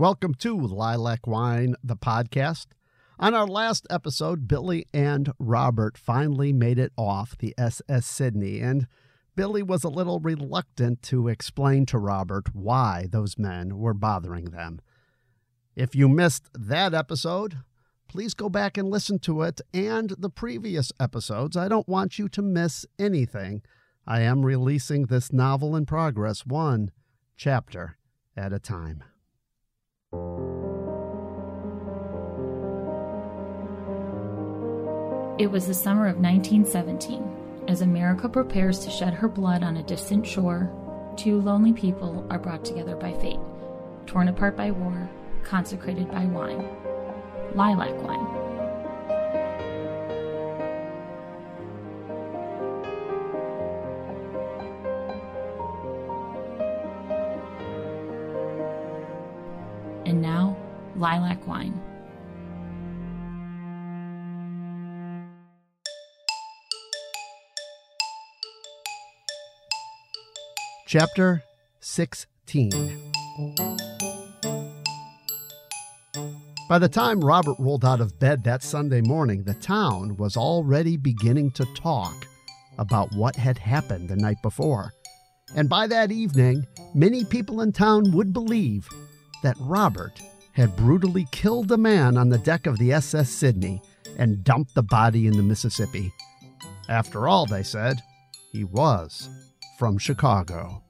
Welcome to Lilac Wine, the podcast. On our last episode, Billy and Robert finally made it off the SS Sydney, and Billy was a little reluctant to explain to Robert why those men were bothering them. If you missed that episode, please go back and listen to it and the previous episodes. I don't want you to miss anything. I am releasing this novel in progress, one chapter at a time. It was the summer of 1917. As America prepares to shed her blood on a distant shore, two lonely people are brought together by fate, torn apart by war, consecrated by wine. Lilac wine. And now, lilac wine. Chapter 16 By the time Robert rolled out of bed that Sunday morning, the town was already beginning to talk about what had happened the night before. And by that evening, many people in town would believe that Robert had brutally killed a man on the deck of the SS Sydney and dumped the body in the Mississippi. After all, they said, he was from Chicago.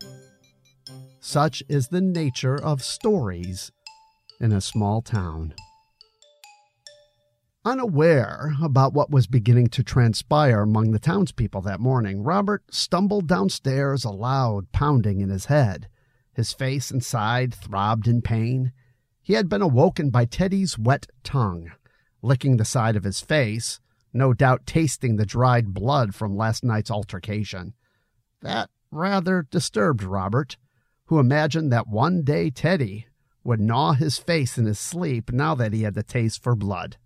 Such is the nature of stories in a small town. Unaware about what was beginning to transpire among the townspeople that morning, Robert stumbled downstairs, a loud pounding in his head. His face and side throbbed in pain. He had been awoken by Teddy's wet tongue, licking the side of his face, no doubt tasting the dried blood from last night's altercation. That rather disturbed Robert, who imagined that one day Teddy would gnaw his face in his sleep now that he had the taste for blood.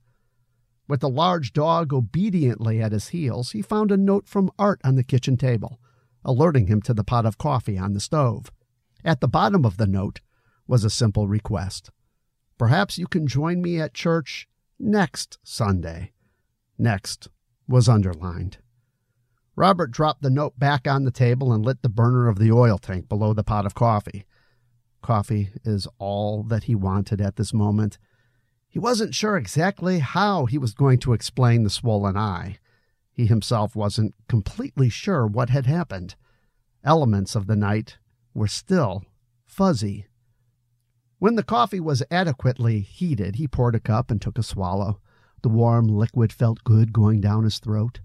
With the large dog obediently at his heels, he found a note from Art on the kitchen table, alerting him to the pot of coffee on the stove. At the bottom of the note was a simple request. Perhaps you can join me at church next Sunday. Next was underlined. Robert dropped the note back on the table and lit the burner of the oil tank below the pot of coffee. Coffee is all that he wanted at this moment. He wasn't sure exactly how he was going to explain the swollen eye. He himself wasn't completely sure what had happened. Elements of the night were still fuzzy. When the coffee was adequately heated, he poured a cup and took a swallow. The warm liquid felt good going down his throat.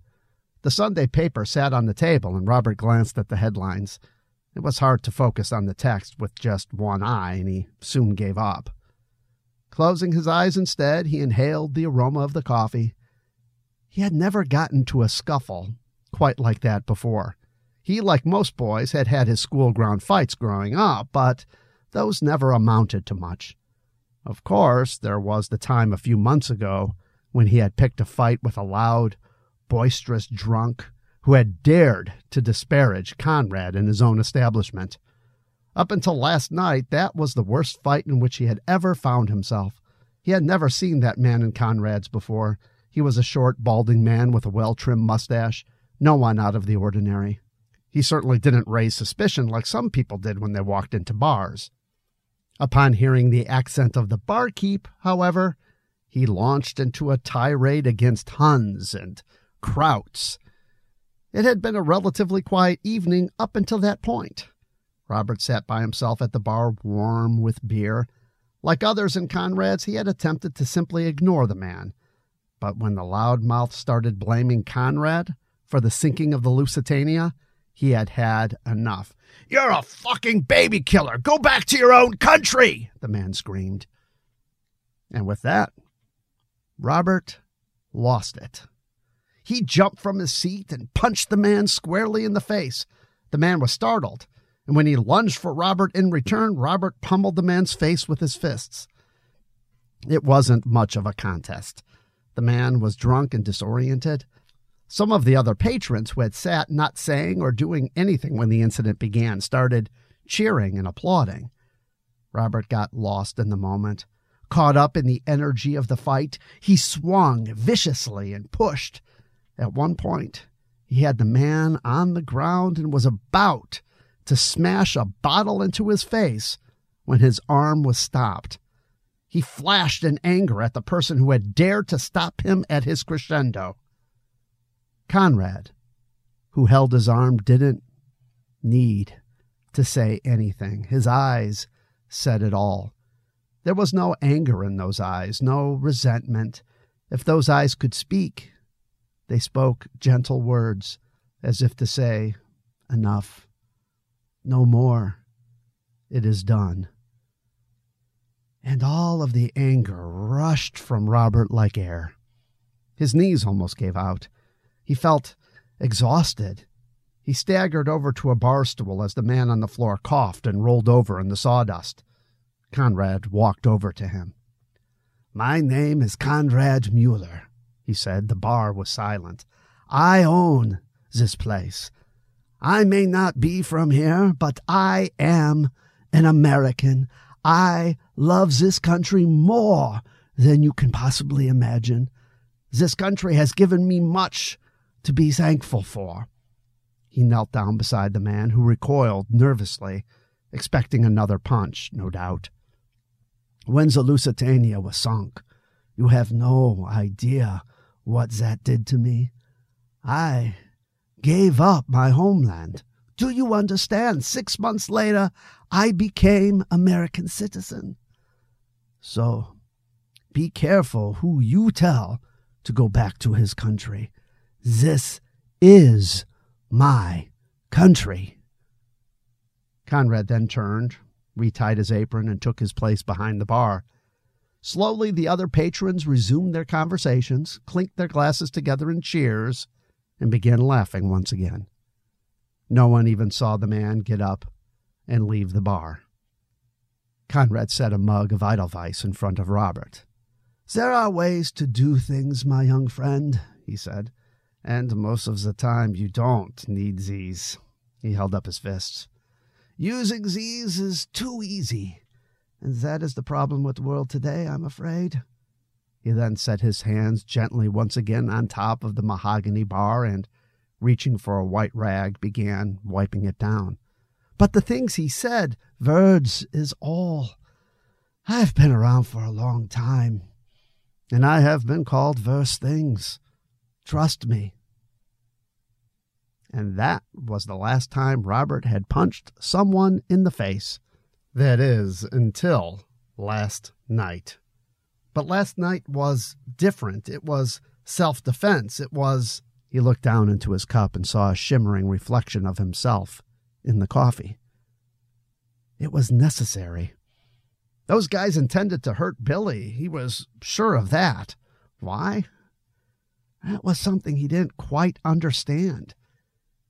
The Sunday paper sat on the table, and Robert glanced at the headlines. It was hard to focus on the text with just one eye, and he soon gave up. Closing his eyes instead, he inhaled the aroma of the coffee. He had never gotten to a scuffle quite like that before. He, like most boys, had had his school ground fights growing up, but those never amounted to much. Of course, there was the time a few months ago when he had picked a fight with a loud, boisterous drunk who had dared to disparage Conrad in his own establishment. Up until last night, that was the worst fight in which he had ever found himself. He had never seen that man in Conrad's before. He was a short, balding man with a well trimmed mustache, no one out of the ordinary. He certainly didn't raise suspicion like some people did when they walked into bars. Upon hearing the accent of the barkeep, however, he launched into a tirade against Huns and Krauts. It had been a relatively quiet evening up until that point. Robert sat by himself at the bar, warm with beer. Like others in Conrad's, he had attempted to simply ignore the man. But when the loudmouth started blaming Conrad for the sinking of the Lusitania, he had had enough. You're a fucking baby killer! Go back to your own country! The man screamed. And with that, Robert lost it. He jumped from his seat and punched the man squarely in the face. The man was startled, and when he lunged for Robert in return, Robert pummeled the man's face with his fists. It wasn't much of a contest. The man was drunk and disoriented. Some of the other patrons who had sat not saying or doing anything when the incident began started cheering and applauding. Robert got lost in the moment. Caught up in the energy of the fight, he swung viciously and pushed. At one point, he had the man on the ground and was about to smash a bottle into his face when his arm was stopped. He flashed in anger at the person who had dared to stop him at his crescendo. Conrad, who held his arm, didn't need to say anything. His eyes said it all. There was no anger in those eyes, no resentment. If those eyes could speak, they spoke gentle words as if to say, Enough. No more. It is done. And all of the anger rushed from Robert like air. His knees almost gave out. He felt exhausted. He staggered over to a bar stool as the man on the floor coughed and rolled over in the sawdust. Conrad walked over to him. My name is Conrad Mueller, he said. The bar was silent. I own this place. I may not be from here, but I am an American. I love this country more than you can possibly imagine. This country has given me much to be thankful for. He knelt down beside the man, who recoiled nervously, expecting another punch, no doubt. When the Lusitania was sunk, you have no idea what that did to me. I gave up my homeland. Do you understand? Six months later, I became American citizen. So be careful who you tell to go back to his country. This is my country. Conrad then turned, retied his apron, and took his place behind the bar. Slowly, the other patrons resumed their conversations, clinked their glasses together in cheers, and began laughing once again. No one even saw the man get up and leave the bar. Conrad set a mug of Edelweiss in front of Robert. There are ways to do things, my young friend, he said, and most of the time you don't need these. He held up his fists. Using these is too easy, and that is the problem with the world today, I'm afraid. He then set his hands gently once again on top of the mahogany bar and, reaching for a white rag, began wiping it down. But the things he said, words is all. I've been around for a long time, and I have been called worse things. Trust me. And that was the last time Robert had punched someone in the face. That is, until last night. But last night was different. It was self defense. It was. He looked down into his cup and saw a shimmering reflection of himself in the coffee. It was necessary. Those guys intended to hurt Billy. He was sure of that. Why? That was something he didn't quite understand.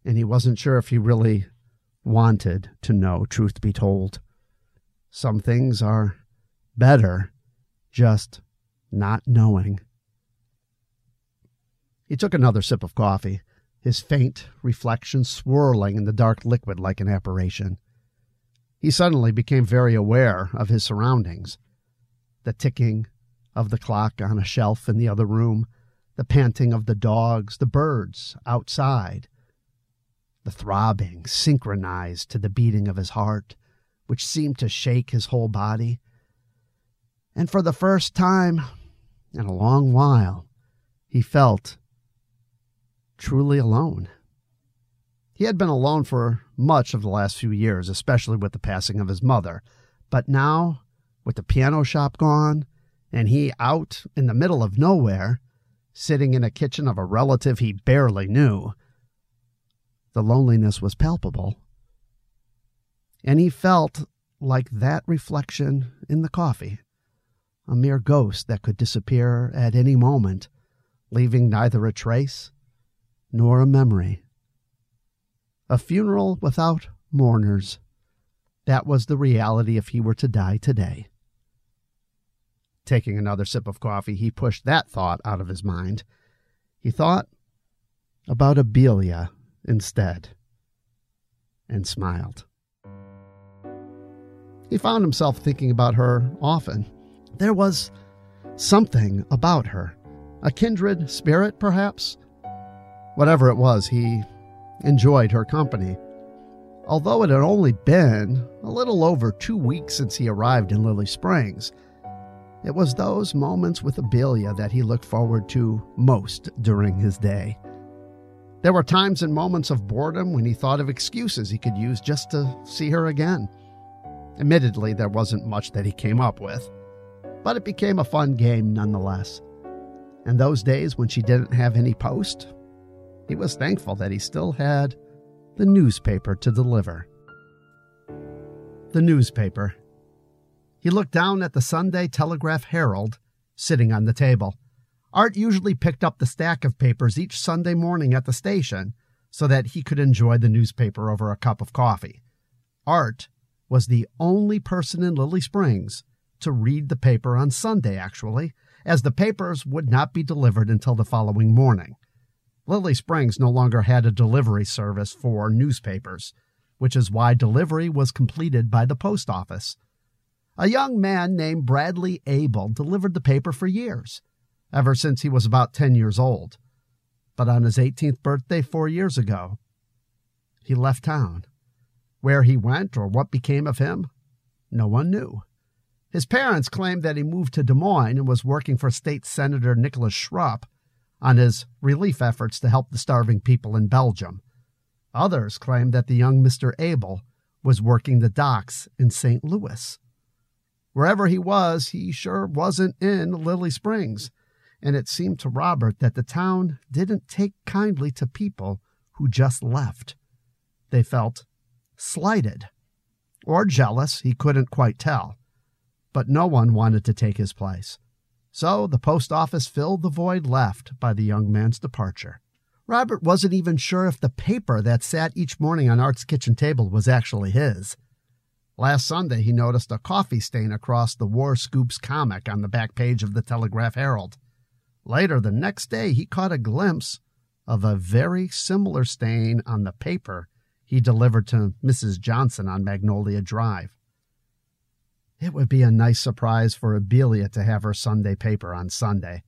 And he wasn't sure if he really wanted to know, truth be told. Some things are better just not knowing. He took another sip of coffee, his faint reflection swirling in the dark liquid like an apparition. He suddenly became very aware of his surroundings the ticking of the clock on a shelf in the other room, the panting of the dogs, the birds outside, the throbbing synchronized to the beating of his heart, which seemed to shake his whole body. And for the first time in a long while, he felt truly alone. He had been alone for much of the last few years, especially with the passing of his mother. But now, with the piano shop gone, and he out in the middle of nowhere, sitting in a kitchen of a relative he barely knew, the loneliness was palpable. And he felt like that reflection in the coffee, a mere ghost that could disappear at any moment, leaving neither a trace nor a memory. A funeral without mourners. That was the reality if he were to die today. Taking another sip of coffee, he pushed that thought out of his mind. He thought about Abelia instead and smiled. He found himself thinking about her often. There was something about her, a kindred spirit, perhaps. Whatever it was, he enjoyed her company. Although it had only been a little over two weeks since he arrived in Lily Springs, it was those moments with Abelia that he looked forward to most during his day. There were times and moments of boredom when he thought of excuses he could use just to see her again. Admittedly, there wasn't much that he came up with, but it became a fun game nonetheless. And those days when she didn't have any post, he was thankful that he still had the newspaper to deliver. The newspaper. He looked down at the Sunday Telegraph Herald sitting on the table. Art usually picked up the stack of papers each Sunday morning at the station so that he could enjoy the newspaper over a cup of coffee. Art was the only person in Lily Springs to read the paper on Sunday, actually, as the papers would not be delivered until the following morning. Lily Springs no longer had a delivery service for newspapers, which is why delivery was completed by the post office. A young man named Bradley Abel delivered the paper for years ever since he was about 10 years old. But on his 18th birthday four years ago, he left town. Where he went or what became of him, no one knew. His parents claimed that he moved to Des Moines and was working for State Senator Nicholas Schrupp on his relief efforts to help the starving people in Belgium. Others claimed that the young Mr. Abel was working the docks in St. Louis. Wherever he was, he sure wasn't in Lily Springs, and it seemed to Robert that the town didn't take kindly to people who just left. They felt slighted or jealous, he couldn't quite tell, but no one wanted to take his place. So the post office filled the void left by the young man's departure. Robert wasn't even sure if the paper that sat each morning on Art's kitchen table was actually his. Last Sunday, he noticed a coffee stain across the War Scoops comic on the back page of the Telegraph Herald. Later the next day, he caught a glimpse of a very similar stain on the paper he delivered to Mrs. Johnson on Magnolia Drive. It would be a nice surprise for Abelia to have her Sunday paper on Sunday.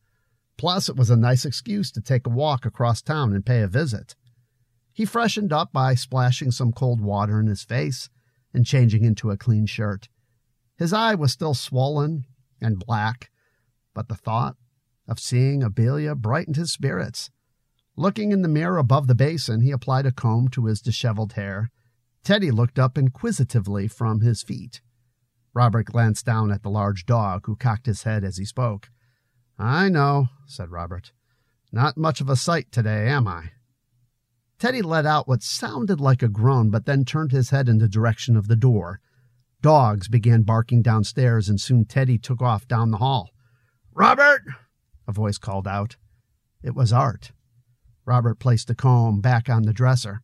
Plus, it was a nice excuse to take a walk across town and pay a visit. He freshened up by splashing some cold water in his face and changing into a clean shirt. His eye was still swollen and black, but the thought of seeing Abelia brightened his spirits. Looking in the mirror above the basin, he applied a comb to his disheveled hair. Teddy looked up inquisitively from his feet. Robert glanced down at the large dog, who cocked his head as he spoke. I know, said Robert. Not much of a sight today, am I? Teddy let out what sounded like a groan, but then turned his head in the direction of the door. Dogs began barking downstairs, and soon Teddy took off down the hall. Robert! a voice called out. It was Art. Robert placed the comb back on the dresser.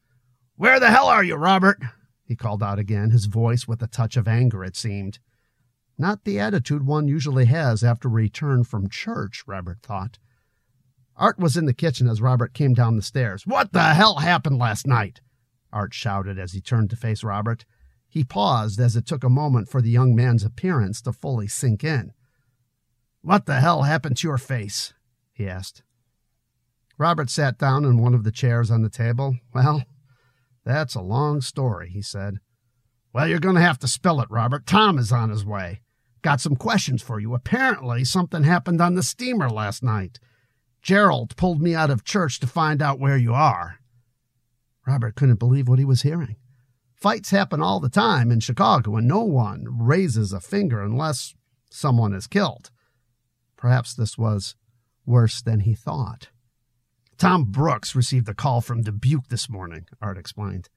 Where the hell are you, Robert? he called out again, his voice with a touch of anger, it seemed. Not the attitude one usually has after return from church, Robert thought. Art was in the kitchen as Robert came down the stairs. What the hell happened last night? Art shouted as he turned to face Robert. He paused as it took a moment for the young man's appearance to fully sink in. What the hell happened to your face? he asked. Robert sat down in one of the chairs on the table. Well, that's a long story, he said. Well, you're going to have to spill it, Robert. Tom is on his way. Got some questions for you. Apparently, something happened on the steamer last night. Gerald pulled me out of church to find out where you are. Robert couldn't believe what he was hearing. Fights happen all the time in Chicago, and no one raises a finger unless someone is killed. Perhaps this was worse than he thought. Tom Brooks received a call from Dubuque this morning, Art explained.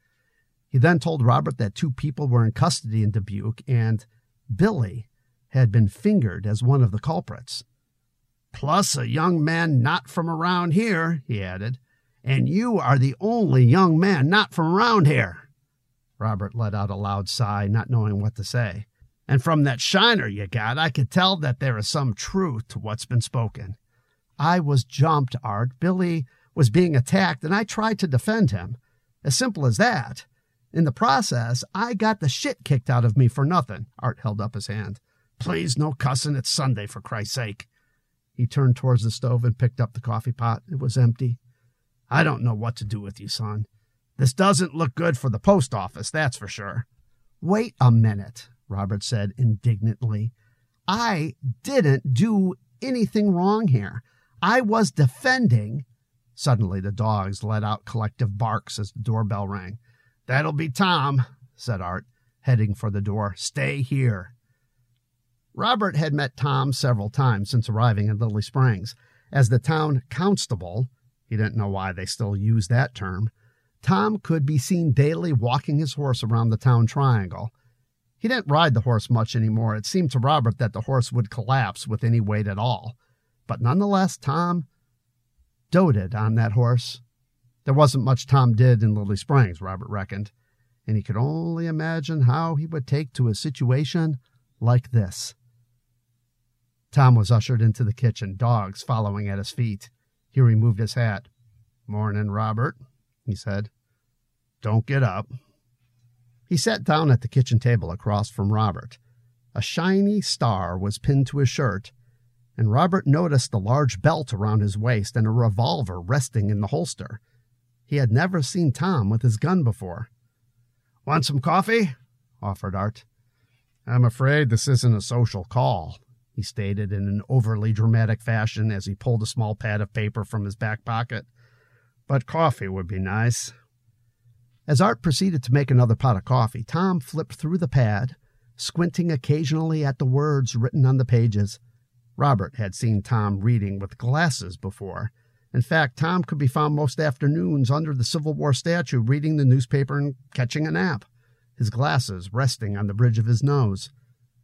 He then told Robert that two people were in custody in Dubuque and Billy had been fingered as one of the culprits. Plus a young man not from around here, he added, and you are the only young man not from around here. Robert let out a loud sigh, not knowing what to say and from that shiner you got, I could tell that there is some truth to what's been spoken. I was jumped, Art. Billy was being attacked, and I tried to defend him. As simple as that. In the process, I got the shit kicked out of me for nothing. Art held up his hand. Please, no cussing. It's Sunday, for Christ's sake. He turned towards the stove and picked up the coffee pot. It was empty. I don't know what to do with you, son. This doesn't look good for the post office, that's for sure. Wait a minute, Robert said indignantly. I didn't do anything wrong here. I was defending. Suddenly, the dogs let out collective barks as the doorbell rang. That'll be Tom, said Art, heading for the door. Stay here. Robert had met Tom several times since arriving in Lily Springs. As the town constable, he didn't know why they still used that term, Tom could be seen daily walking his horse around the town triangle. He didn't ride the horse much anymore. It seemed to Robert that the horse would collapse with any weight at all. But nonetheless, Tom doted on that horse. There wasn't much Tom did in Lily Springs, Robert reckoned, and he could only imagine how he would take to a situation like this. Tom was ushered into the kitchen, dogs following at his feet. He removed his hat. Morning, Robert, he said. Don't get up. He sat down at the kitchen table across from Robert. A shiny star was pinned to his shirt, and Robert noticed a large belt around his waist and a revolver resting in the holster. He had never seen Tom with his gun before. Want some coffee? offered Art. I'm afraid this isn't a social call, he stated in an overly dramatic fashion as he pulled a small pad of paper from his back pocket. But coffee would be nice. As Art proceeded to make another pot of coffee, Tom flipped through the pad, squinting occasionally at the words written on the pages. Robert had seen Tom reading with glasses before. In fact, Tom could be found most afternoons under the Civil War statue reading the newspaper and catching a nap, his glasses resting on the bridge of his nose.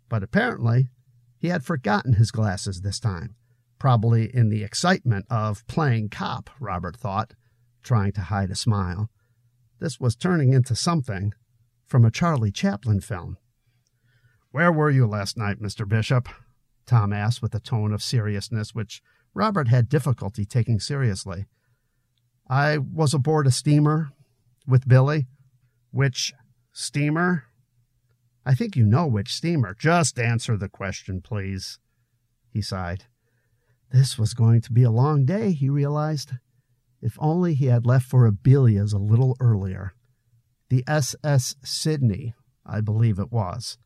But apparently, he had forgotten his glasses this time, probably in the excitement of playing cop, Robert thought, trying to hide a smile. This was turning into something from a Charlie Chaplin film. Where were you last night, Mr. Bishop? Tom asked with a tone of seriousness which Robert had difficulty taking seriously. I was aboard a steamer with Billy. Which steamer? I think you know which steamer. Just answer the question, please. He sighed. This was going to be a long day, he realized. If only he had left for Abelia's a little earlier. The SS Sydney, I believe it was.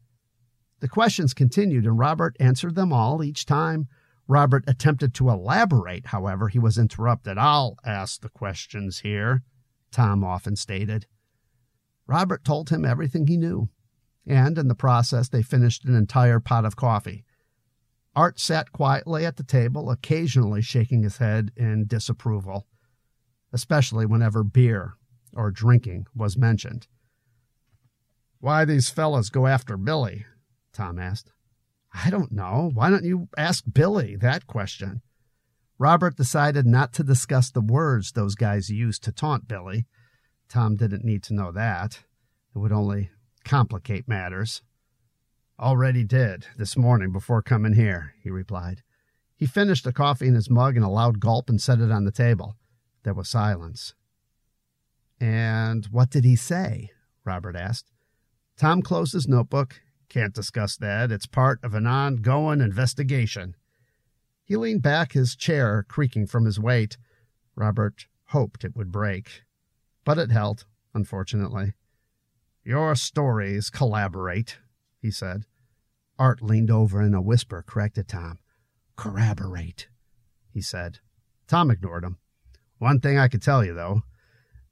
The questions continued, and Robert answered them all. Each time Robert attempted to elaborate, however, he was interrupted. I'll ask the questions here, Tom often stated. Robert told him everything he knew and in the process they finished an entire pot of coffee. Art sat quietly at the table, occasionally shaking his head in disapproval, especially whenever beer or drinking was mentioned. Why these fellas go after Billy? Tom asked. I don't know. Why don't you ask Billy that question? Robert decided not to discuss the words those guys used to taunt Billy. Tom didn't need to know that. It would only complicate matters. Already did, this morning before coming here, he replied. He finished the coffee in his mug in a loud gulp and set it on the table. There was silence. And what did he say? Robert asked. Tom closed his notebook. Can't discuss that. It's part of an ongoing investigation. He leaned back, his chair creaking from his weight. Robert hoped it would break. But it held, unfortunately. Your stories collaborate, he said. Art leaned over in a whisper, corrected Tom. Corroborate, he said. Tom ignored him. One thing I could tell you, though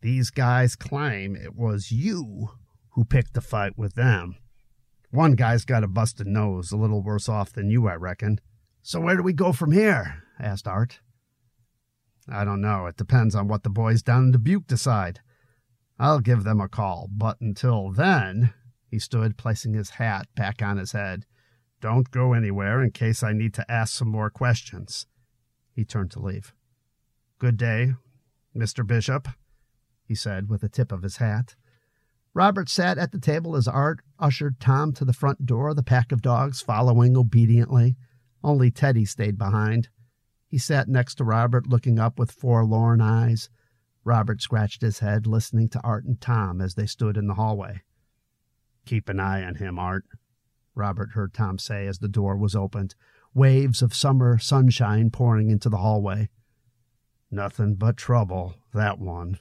these guys claim it was you who picked the fight with them. One guy's got a busted nose, a little worse off than you, I reckon. So where do we go from here? asked Art. I don't know. It depends on what the boys down in Dubuque decide. I'll give them a call, but until then, he stood, placing his hat back on his head. Don't go anywhere in case I need to ask some more questions. He turned to leave. Good day, Mr. Bishop, he said with a tip of his hat. Robert sat at the table as Art ushered Tom to the front door, the pack of dogs following obediently. Only Teddy stayed behind. He sat next to Robert, looking up with forlorn eyes. Robert scratched his head, listening to Art and Tom as they stood in the hallway. Keep an eye on him, Art, Robert heard Tom say as the door was opened, waves of summer sunshine pouring into the hallway. Nothing but trouble, that one.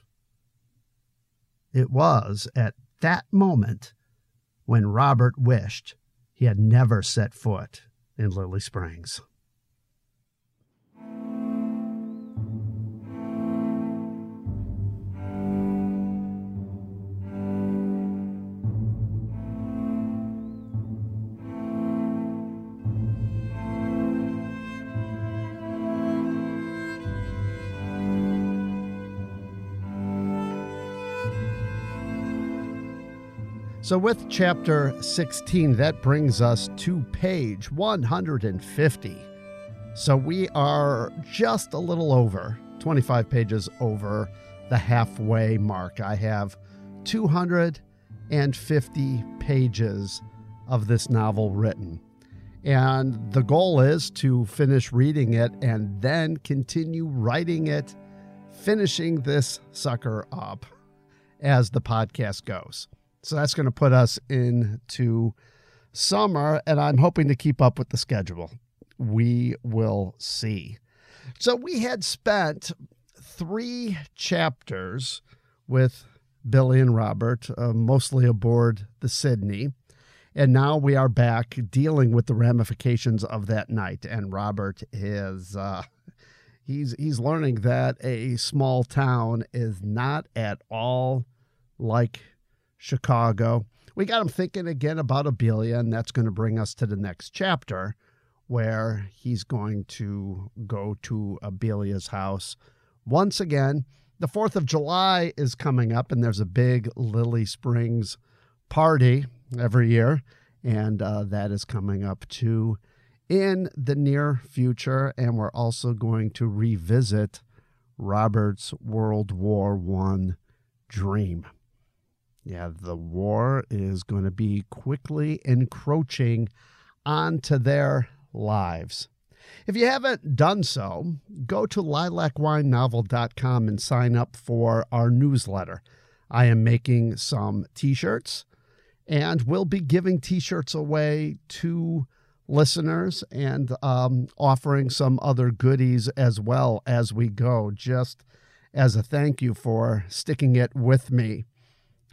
It was at that moment when Robert wished he had never set foot in Lily Springs. So, with chapter 16, that brings us to page 150. So, we are just a little over 25 pages over the halfway mark. I have 250 pages of this novel written. And the goal is to finish reading it and then continue writing it, finishing this sucker up as the podcast goes. So that's going to put us into summer, and I'm hoping to keep up with the schedule. We will see. So we had spent three chapters with Billy and Robert, uh, mostly aboard the Sydney. And now we are back dealing with the ramifications of that night. And Robert is uh, he's he's learning that a small town is not at all like Chicago. We got him thinking again about Abelia, and that's going to bring us to the next chapter where he's going to go to Abelia's house once again. The 4th of July is coming up, and there's a big Lily Springs party every year, and uh, that is coming up too in the near future. And we're also going to revisit Robert's World War One dream. Yeah, the war is going to be quickly encroaching onto their lives. If you haven't done so, go to lilacwinenovel.com and sign up for our newsletter. I am making some t shirts and we'll be giving t shirts away to listeners and um, offering some other goodies as well as we go, just as a thank you for sticking it with me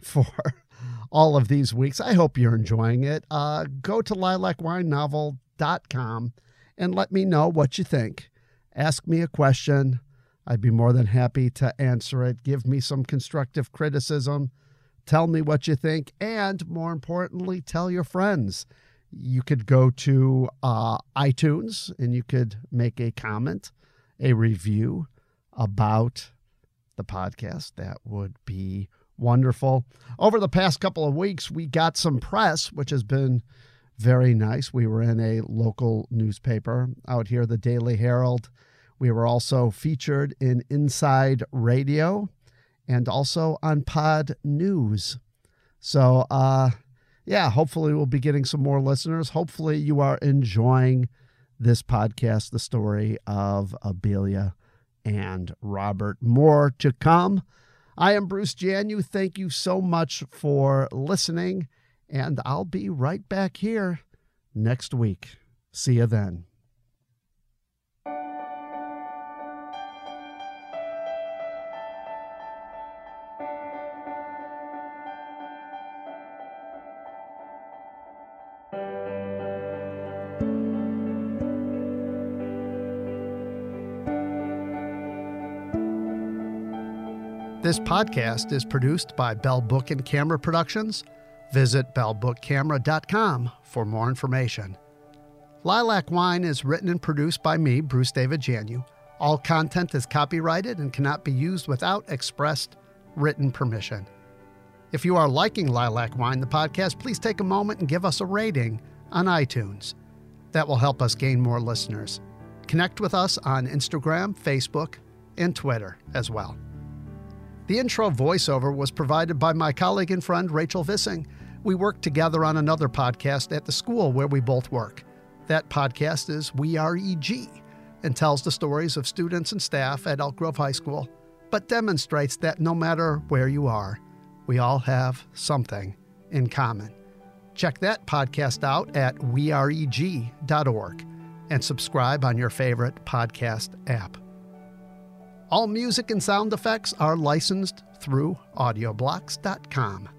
for all of these weeks. I hope you're enjoying it. Uh, go to lilacwinenovel.com and let me know what you think. Ask me a question. I'd be more than happy to answer it. Give me some constructive criticism. Tell me what you think. And more importantly, tell your friends. You could go to uh, iTunes and you could make a comment, a review about the podcast. That would be wonderful. Over the past couple of weeks, we got some press, which has been very nice. We were in a local newspaper out here, the Daily Herald. We were also featured in Inside Radio and also on Podnews. So, uh, yeah, hopefully we'll be getting some more listeners. Hopefully you are enjoying this podcast, the story of Abelia and Robert. More to come. I am Bruce Janu. Thank you so much for listening, and I'll be right back here next week. See you then. This podcast is produced by Bell Book and Camera Productions. Visit bellbookcamera.com for more information. Lilac Wine is written and produced by me, Bruce David Janu. All content is copyrighted and cannot be used without expressed written permission. If you are liking Lilac Wine, the podcast, please take a moment and give us a rating on iTunes. That will help us gain more listeners. Connect with us on Instagram, Facebook, and Twitter as well. The intro voiceover was provided by my colleague and friend Rachel Vissing. We work together on another podcast at the school where we both work. That podcast is We Are EG and tells the stories of students and staff at Elk Grove High School. but demonstrates that no matter where you are, we all have something in common. Check that podcast out at weareg.org and subscribe on your favorite podcast app. All music and sound effects are licensed through audioblocks.com.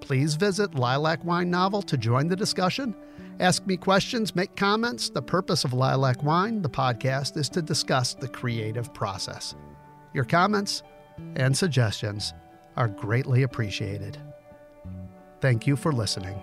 Please visit Lilac Wine Novel to join the discussion. Ask me questions, make comments. The purpose of Lilac Wine, the podcast, is to discuss the creative process. Your comments and suggestions are greatly appreciated. Thank you for listening.